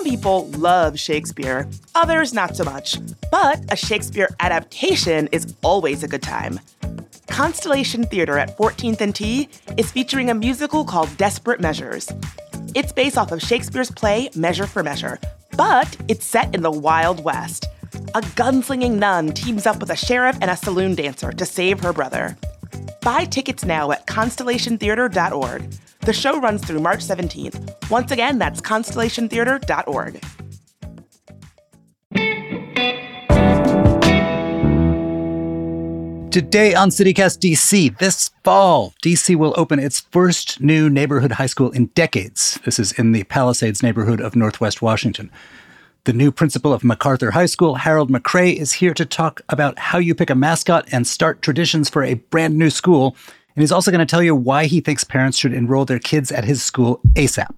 Some people love Shakespeare, others not so much. But a Shakespeare adaptation is always a good time. Constellation Theater at 14th and T is featuring a musical called Desperate Measures. It's based off of Shakespeare's play Measure for Measure, but it's set in the Wild West. A gunslinging nun teams up with a sheriff and a saloon dancer to save her brother. Buy tickets now at constellationtheater.org. The show runs through March 17th. Once again, that's constellationtheater.org. Today on CityCast DC, this fall, DC will open its first new neighborhood high school in decades. This is in the Palisades neighborhood of Northwest Washington. The new principal of MacArthur High School, Harold McCray, is here to talk about how you pick a mascot and start traditions for a brand new school. And he's also going to tell you why he thinks parents should enroll their kids at his school ASAP.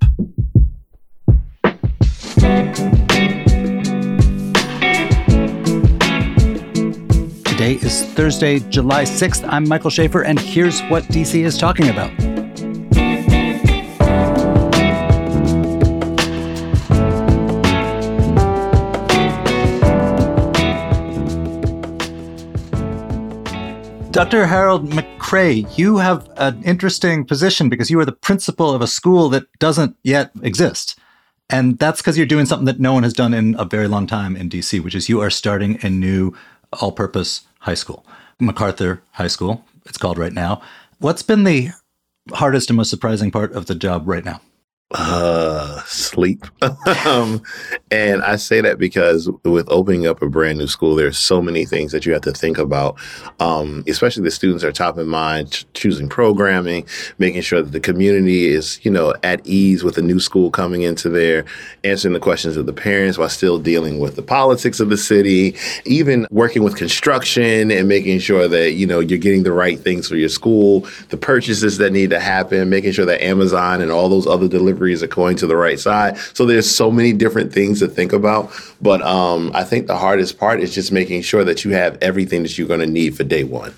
Today is Thursday, July 6th. I'm Michael Schaffer, and here's what DC is talking about. Dr. Harold McCray, you have an interesting position because you are the principal of a school that doesn't yet exist. And that's because you're doing something that no one has done in a very long time in DC, which is you are starting a new all purpose high school, MacArthur High School, it's called right now. What's been the hardest and most surprising part of the job right now? Uh, sleep. um, and I say that because with opening up a brand new school, there's so many things that you have to think about. Um, especially the students are top in mind, ch- choosing programming, making sure that the community is, you know, at ease with a new school coming into there, answering the questions of the parents while still dealing with the politics of the city, even working with construction and making sure that, you know, you're getting the right things for your school, the purchases that need to happen, making sure that Amazon and all those other deliveries are going to the right side. So there's so many different things to think about. But um, I think the hardest part is just making sure that you have everything that you're going to need for day one.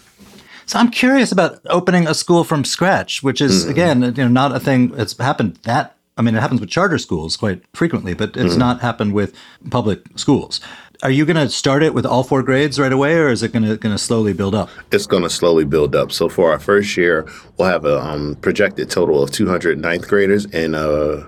So I'm curious about opening a school from scratch, which is mm-hmm. again, you know, not a thing that's happened that I mean, it happens with charter schools quite frequently, but it's mm-hmm. not happened with public schools. Are you going to start it with all four grades right away, or is it going to going to slowly build up? It's going to slowly build up. So for our first year, we'll have a um, projected total of 200 ninth graders and uh,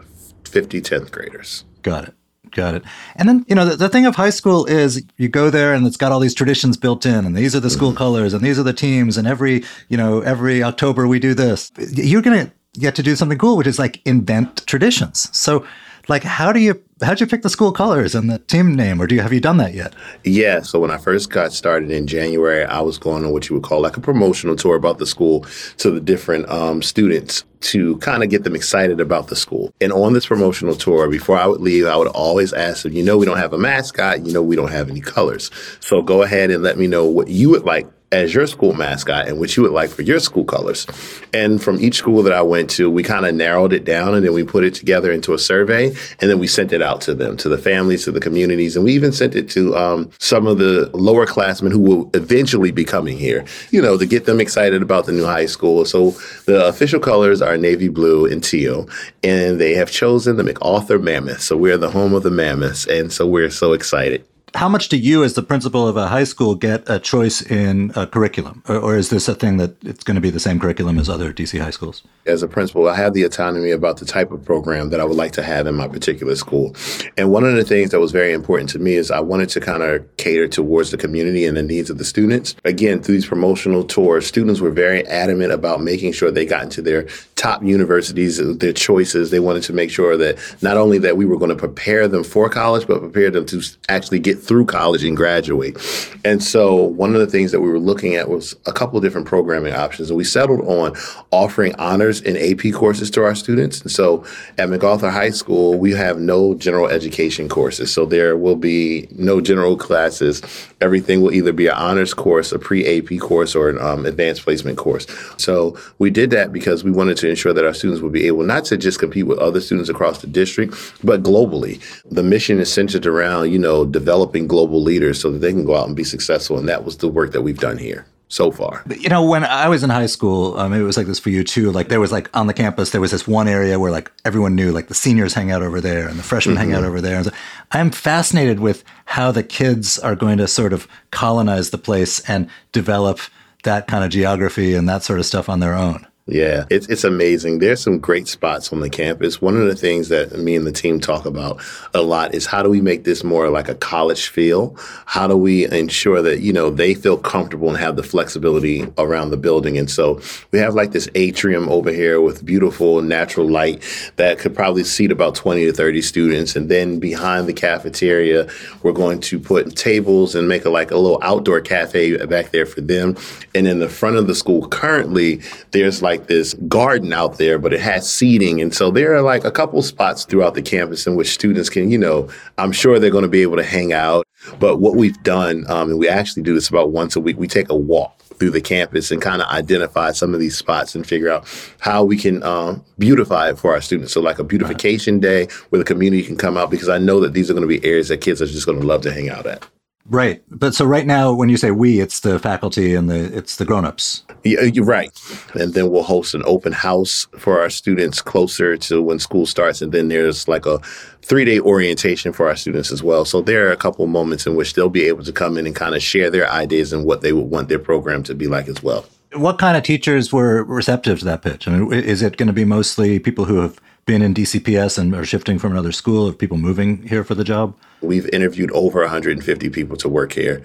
50 10th graders. Got it. Got it. And then, you know, the, the, thing of high school is you go there and it's got all these traditions built in and these are the school mm-hmm. colors and these are the teams and every, you know, every October we do this. You're going to get to do something cool, which is like invent traditions. So like how do you how'd you pick the school colors and the team name or do you have you done that yet? Yeah so when i first got started in january i was going on what you would call like a promotional tour about the school to the different um, students to kind of get them excited about the school. And on this promotional tour before i would leave i would always ask them you know we don't have a mascot you know we don't have any colors. So go ahead and let me know what you would like as your school mascot and what you would like for your school colors. And from each school that I went to, we kind of narrowed it down and then we put it together into a survey and then we sent it out to them, to the families, to the communities. And we even sent it to um, some of the lower classmen who will eventually be coming here, you know, to get them excited about the new high school. So the official colors are navy blue and teal, and they have chosen the MacArthur Mammoth. So we're the home of the Mammoths. And so we're so excited how much do you, as the principal of a high school, get a choice in a curriculum, or, or, is this a thing that it's going to be the same curriculum as other DC high schools? As a principal, I have the autonomy about the type of program that I would like to have in my particular school. And one of the things that was very important to me is I wanted to kind of cater towards the community and the needs of the students. Again, through these promotional tours, students were very adamant about making sure they got into their top universities, their choices. They wanted to make sure that not only that we were going to prepare them for college, but prepare them to actually get through college and graduate. And so one of the things that we were looking at was a couple of different programming options. And we settled on offering honors and AP courses to our students. And so at MacArthur High School, we have no general education courses. So there will be no general classes. Everything will either be an honors course, a pre-AP course, or an um, advanced placement course. So we did that because we wanted to ensure that our students would be able not to just compete with other students across the district, but globally. The mission is centered around, you know, developing global leaders so that they can go out and be successful. And that was the work that we've done here. so far. You know, when I was in high school, um, it was like this for you too. Like there was like on the campus, there was this one area where like everyone knew, like the seniors hang out over there and the freshmen mm-hmm. hang out over there. So I'm fascinated with how the kids are going to sort of colonize the place and develop that kind of geography and that sort of stuff on their own. Yeah, it's it's amazing. There's some great spots on the campus. One of the things that me and the team talk about a lot is how do we make this more like a college feel? How do we ensure that, you know, they feel comfortable and have the flexibility around the building? And so we have like this atrium over here with beautiful natural light that could probably seat about 20 to 30 students. And then behind the cafeteria, we're going to put tables and make a like a little outdoor cafe back there for them. And in the front of the school currently, there's like like this garden out there, but it has seating. And so there are like a couple spots throughout the campus in which students can, you know, I'm sure they're going to be able to hang out. But what we've done, um, and we actually do this about once a week, we take a walk through the campus and kind of identify some of these spots and figure out how we can um, beautify it for our students. So, like a beautification day where the community can come out, because I know that these are going to be areas that kids are just going to love to hang out at. Right. But so right now, when you say we, it's the faculty and the it's the grown-ups. Yeah, you're right. And then we'll host an open house for our students closer to when school starts. And then there's like a three-day orientation for our students as well. So there are a couple moments in which they'll be able to come in and kind of share their ideas and what they would want their program to be like as well. What kind of teachers were receptive to that pitch? I mean, is it going to be mostly people who have been in DCPS and are shifting from another school? Of people moving here for the job? We've interviewed over 150 people to work here.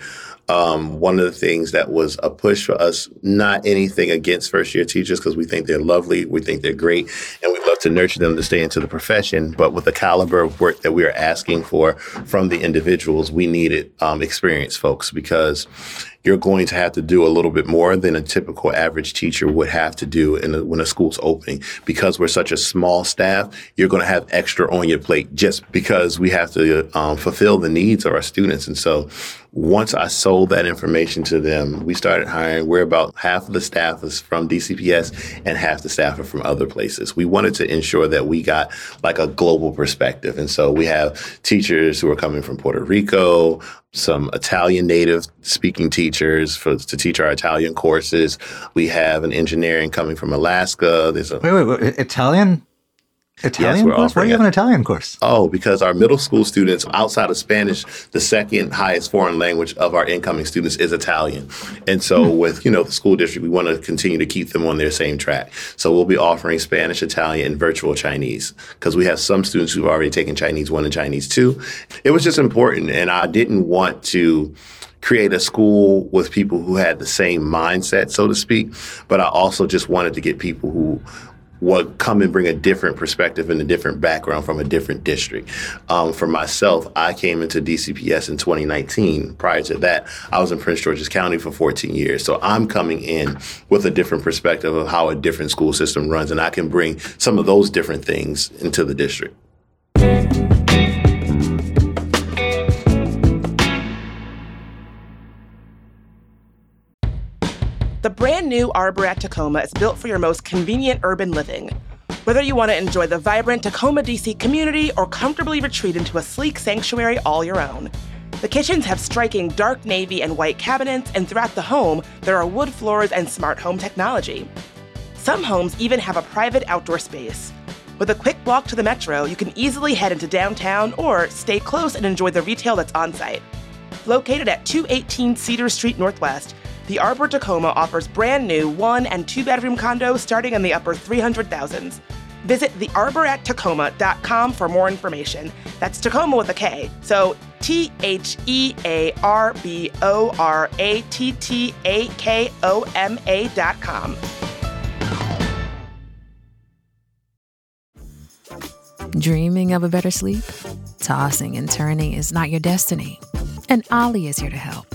Um, one of the things that was a push for us, not anything against first year teachers, because we think they're lovely, we think they're great, and we love to nurture them to stay into the profession. But with the caliber of work that we are asking for from the individuals, we needed um, experienced folks because you're going to have to do a little bit more than a typical average teacher would have to do a, when a school's opening. Because we're such a small staff, you're going to have extra on your plate just because we have to um, fulfill the needs of our students. And so once I sold that information to them, we started hiring. We're about half of the staff is from DCPS and half the staff are from other places. We wanted to ensure that we got like a global perspective. And so we have teachers who are coming from Puerto Rico, some Italian native speaking teachers for to teach our Italian courses. We have an engineering coming from Alaska. There's a wait, wait, wait Italian Italian yes, course? Why do you have an Italian course? Oh, because our middle school students, outside of Spanish, the second highest foreign language of our incoming students is Italian. And so hmm. with, you know, the school district, we want to continue to keep them on their same track. So we'll be offering Spanish, Italian, and virtual Chinese because we have some students who've already taken Chinese 1 and Chinese 2. It was just important. And I didn't want to create a school with people who had the same mindset, so to speak. But I also just wanted to get people who would come and bring a different perspective and a different background from a different district. Um, for myself, I came into DCPS in 2019. Prior to that, I was in Prince George's County for 14 years. So I'm coming in with a different perspective of how a different school system runs, and I can bring some of those different things into the district. The brand new Arbor at Takoma is built for your most convenient urban living. Whether you want to enjoy the vibrant Takoma DC community or comfortably retreat into a sleek sanctuary all your own. The kitchens have striking dark navy and white cabinets, and throughout the home, there are wood floors and smart home technology. Some homes even have a private outdoor space. With a quick walk to the metro, you can easily head into downtown or stay close and enjoy the retail that's on site. Located at 218 Cedar Street Northwest, the Arbor Takoma offers brand new one and two bedroom condos starting in the upper 300,000s. Visit thearborattakoma.com for more information. That's Takoma with a K. So T H E A R B O R A T T A K O M A dot com. Dreaming of a better sleep? Tossing and turning is not your destiny. And Olly is here to help.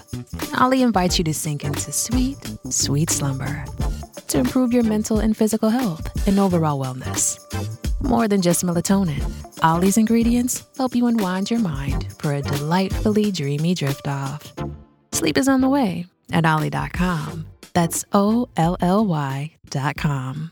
Olly invites you to sink into sweet, sweet slumber to improve your mental and physical health and overall wellness. More than just melatonin, Olly's ingredients help you unwind your mind for a delightfully dreamy drift off. Sleep is on the way at Olly.com. That's O L L Y.com.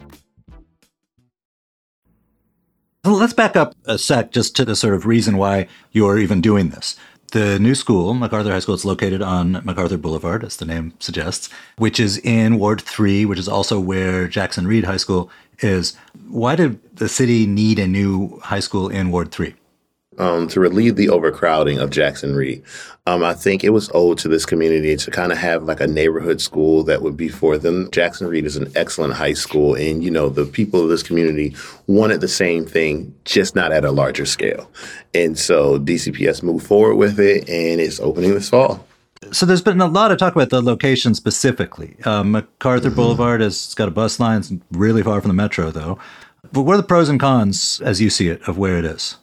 Let's back up a sec just to the sort of reason why you're even doing this the new school, MacArthur High School, it's located on MacArthur Boulevard, as the name suggests, which is in Ward 3, which is also where Jackson Reed High School is. Why did the city need a new high school in Ward 3? Um, to relieve the overcrowding of Jackson Reed. Um, I think it was owed to this community to kind of have like a neighborhood school that would be for them. Jackson Reed is an excellent high school, and you know the people of this community wanted the same thing, just not at a larger scale. And so DCPS moved forward with it, and it's opening this fall. So there's been a lot of talk about the location specifically. Um, MacArthur mm-hmm. Boulevard has got a bus line, it's really far from the metro though. But what are the pros and cons, as you see it, of where it is?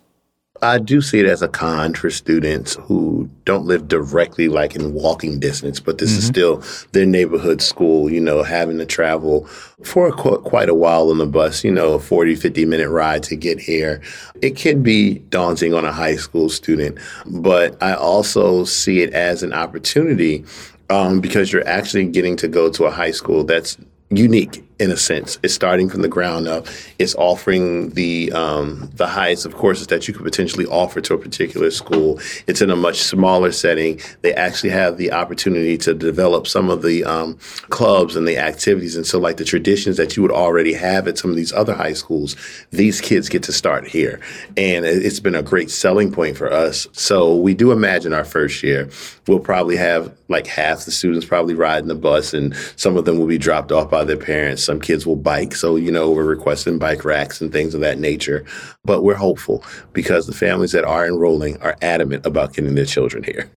I do see it as a con for students who don't live directly like in walking distance, but this mm-hmm. is still their neighborhood school, you know, having to travel for a, quite a while on the bus, you know, a 40, 50 minute ride to get here. It can be daunting on a high school student, but I also see it as an opportunity um, because you're actually getting to go to a high school that's unique in a sense. It's starting from the ground up. It's offering the um, the highest of courses that you could potentially offer to a particular school. It's in a much smaller setting. They actually have the opportunity to develop some of the um, clubs and the activities, and so like the traditions that you would already have at some of these other high schools, these kids get to start here, and it's been a great selling point for us. So we do imagine our first year we'll probably have like half the students probably riding the bus, and some of them will be dropped off by their parents some kids will bike. So, you know, we're requesting bike racks and things of that nature. But we're hopeful because the families that are enrolling are adamant about getting their children here.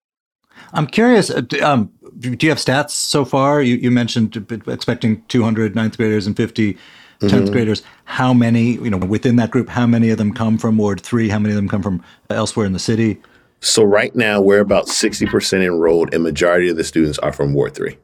I'm curious, uh, um, do you have stats so far? You, you, mentioned expecting 200 ninth graders and 50 10th mm-hmm. graders. How many, you know, within that group, how many of them come from Ward 3? How many of them come from elsewhere in the city? So right now we're about 60% enrolled and majority of the students are from Ward 3.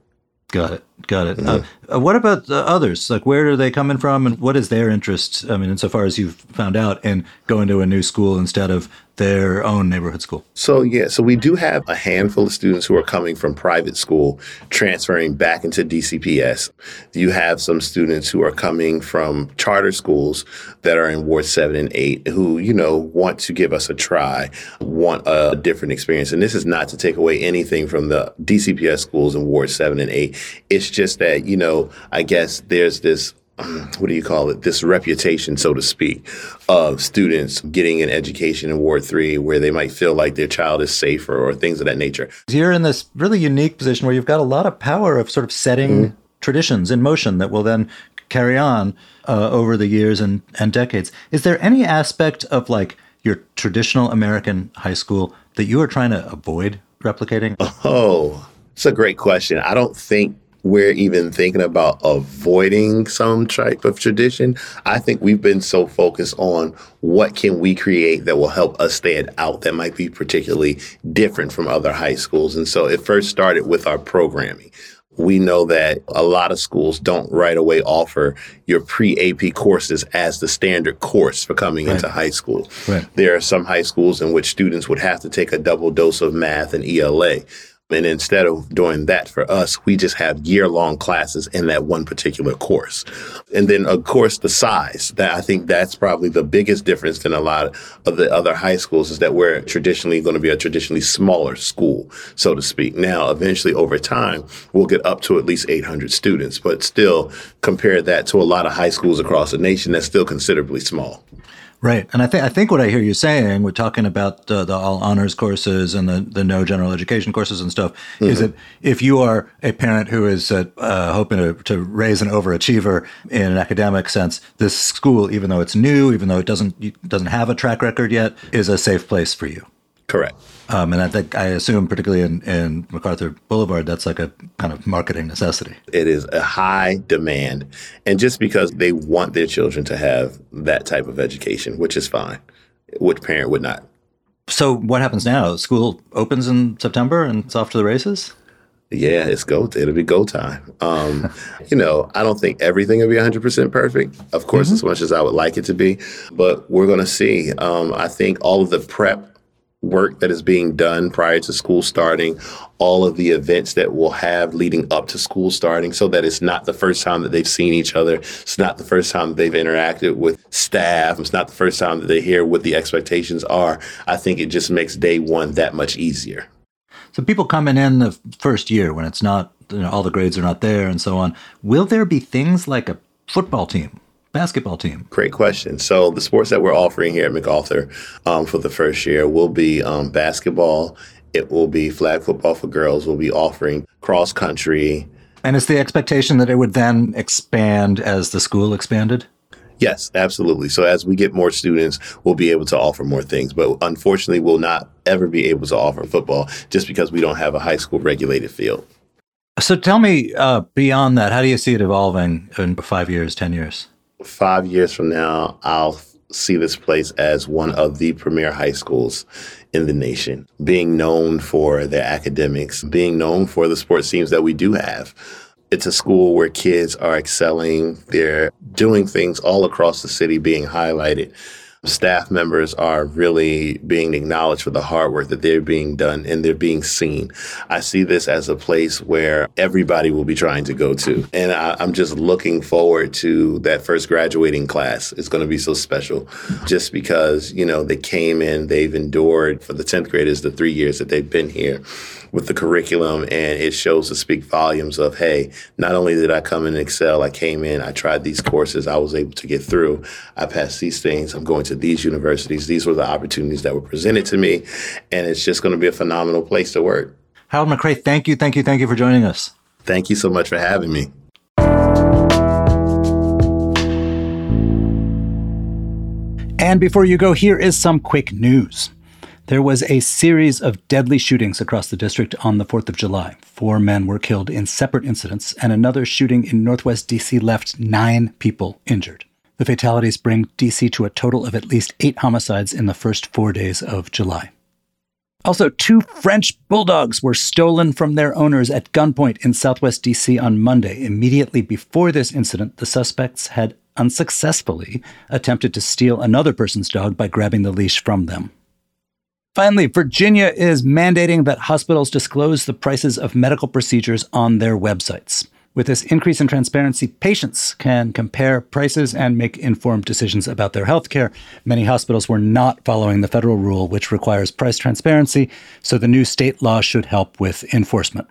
Got it. Got it. Mm-hmm. Uh, what about the others? Like, where are they coming from, and what is their interest? I mean, insofar as you've found out, in going to a new school instead of their own neighborhood school? So, yeah, so we do have a handful of students who are coming from private school, transferring back into DCPS. You have some students who are coming from charter schools that are in Ward 7 and 8 who, you know, want to give us a try, want a different experience. And this is not to take away anything from the DCPS schools in Ward 7 and 8. It's just that, you know, I guess there's this what do you call it? This reputation, so to speak, of students getting an education in Ward 3 where they might feel like their child is safer or things of that nature. You're in this really unique position where you've got a lot of power of sort of setting mm-hmm. traditions in motion that will then carry on uh, over the years and, and decades. Is there any aspect of like your traditional American high school that you are trying to avoid replicating? Oh, it's a great question. I don't think we're even thinking about avoiding some type of tradition. I think we've been so focused on what can we create that will help us stand out that might be particularly different from other high schools. And so it first started with our programming. We know that a lot of schools don't right away offer your pre AP courses as the standard course for coming right. into high school. Right. There are some high schools in which students would have to take a double dose of math and ELA. And instead of doing that for us, we just have year long classes in that one particular course. And then, of course, the size that I think that's probably the biggest difference than a lot of the other high schools is that we're traditionally going to be a traditionally smaller school, so to speak. Now, eventually over time, we'll get up to at least 800 students, but still compare that to a lot of high schools across the nation, that's still considerably small. Right, and I think I think what I hear you saying, we're talking about uh, the all honors courses and the the no general education courses and stuff, mm-hmm. is that if you are a parent who is uh, uh, hoping to, to raise an overachiever in an academic sense, this school, even though it's new, even though it doesn't doesn't have a track record yet, is a safe place for you. Correct. Um, and I think I assume, particularly in, in MacArthur Boulevard, that's like a kind of marketing necessity. It is a high demand, and just because they want their children to have that type of education, which is fine, which parent would not? So what happens now? School opens in September, and it's off to the races. Yeah, it's go. It'll be go time. Um, you know, I don't think everything will be 100% perfect. Of course, mm-hmm. as much as I would like it to be, but we're going to see. Um, I think all of the prep work that is being done prior to school starting, all of the events that we'll have leading up to school starting, so that it's not the first time that they've seen each other. It's not the first time that they've interacted with staff. It's not the first time that they hear what the expectations are. I think it just makes day one that much easier. So people coming in the first year when it's not, you know, all the grades are not there and so on, will there be things like a football team basketball team? Great question. So the sports that we're offering here at MacArthur um, for the first year will be um, basketball. It will be flag football for girls. We'll be offering cross country. And is the expectation that it would then expand as the school expanded? Yes, absolutely. So as we get more students, we'll be able to offer more things. But unfortunately, we'll not ever be able to offer football just because we don't have a high school regulated field. So tell me uh, beyond that, how do you see it evolving in five years, 10 years? Five years from now, I'll see this place as one of the premier high schools in the nation, being known for their academics, being known for the sports teams that we do have. It's a school where kids are excelling. They're doing things all across the city being highlighted staff members are really being acknowledged for the hard work that they're being done and they're being seen. I see this as a place where everybody will be trying to go to. And I, am just looking forward to that first graduating class. It's going to be so special just because, you know, they came in, they've endured for the 10th graders the three years that they've been here with the curriculum and it shows to speak volumes of hey not only did i come in and excel i came in i tried these courses i was able to get through i passed these things i'm going to these universities. These were the opportunities that were presented to me and it's just going to be a phenomenal place to work. Harold mccray thank you thank you thank you for joining us. Thank you so much for having me. And before you go, here is some quick news. There was a series of deadly shootings across the district on the 4th of July. Four men were killed in separate incidents, and another shooting in northwest D.C. left nine people injured. The fatalities bring D.C. to a total of at least eight homicides in the first four days of July. Also, two French bulldogs were stolen from their owners at gunpoint in southwest D.C. on Monday. Immediately before this incident, the suspects had unsuccessfully attempted to steal another person's dog by grabbing the leash from them. Finally, Virginia is mandating that hospitals disclose the prices of medical procedures on their websites. With this increase in transparency, patients can compare prices and make informed decisions about their health care. Many hospitals were not following the federal rule, which requires price transparency, so the new state law should help with enforcement.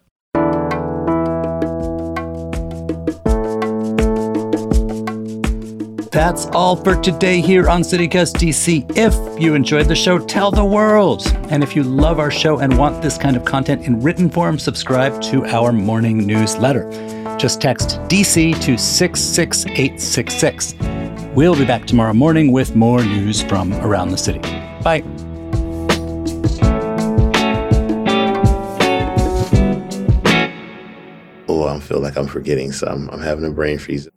That's all for today here on CityCast DC. If you enjoyed the show, tell the world. And if you love our show and want this kind of content in written form, subscribe to our morning newsletter. Just text DC to 66866. We'll be back tomorrow morning with more news from around the city. Bye. Oh, I feel like I'm forgetting some. I'm having a brain freeze.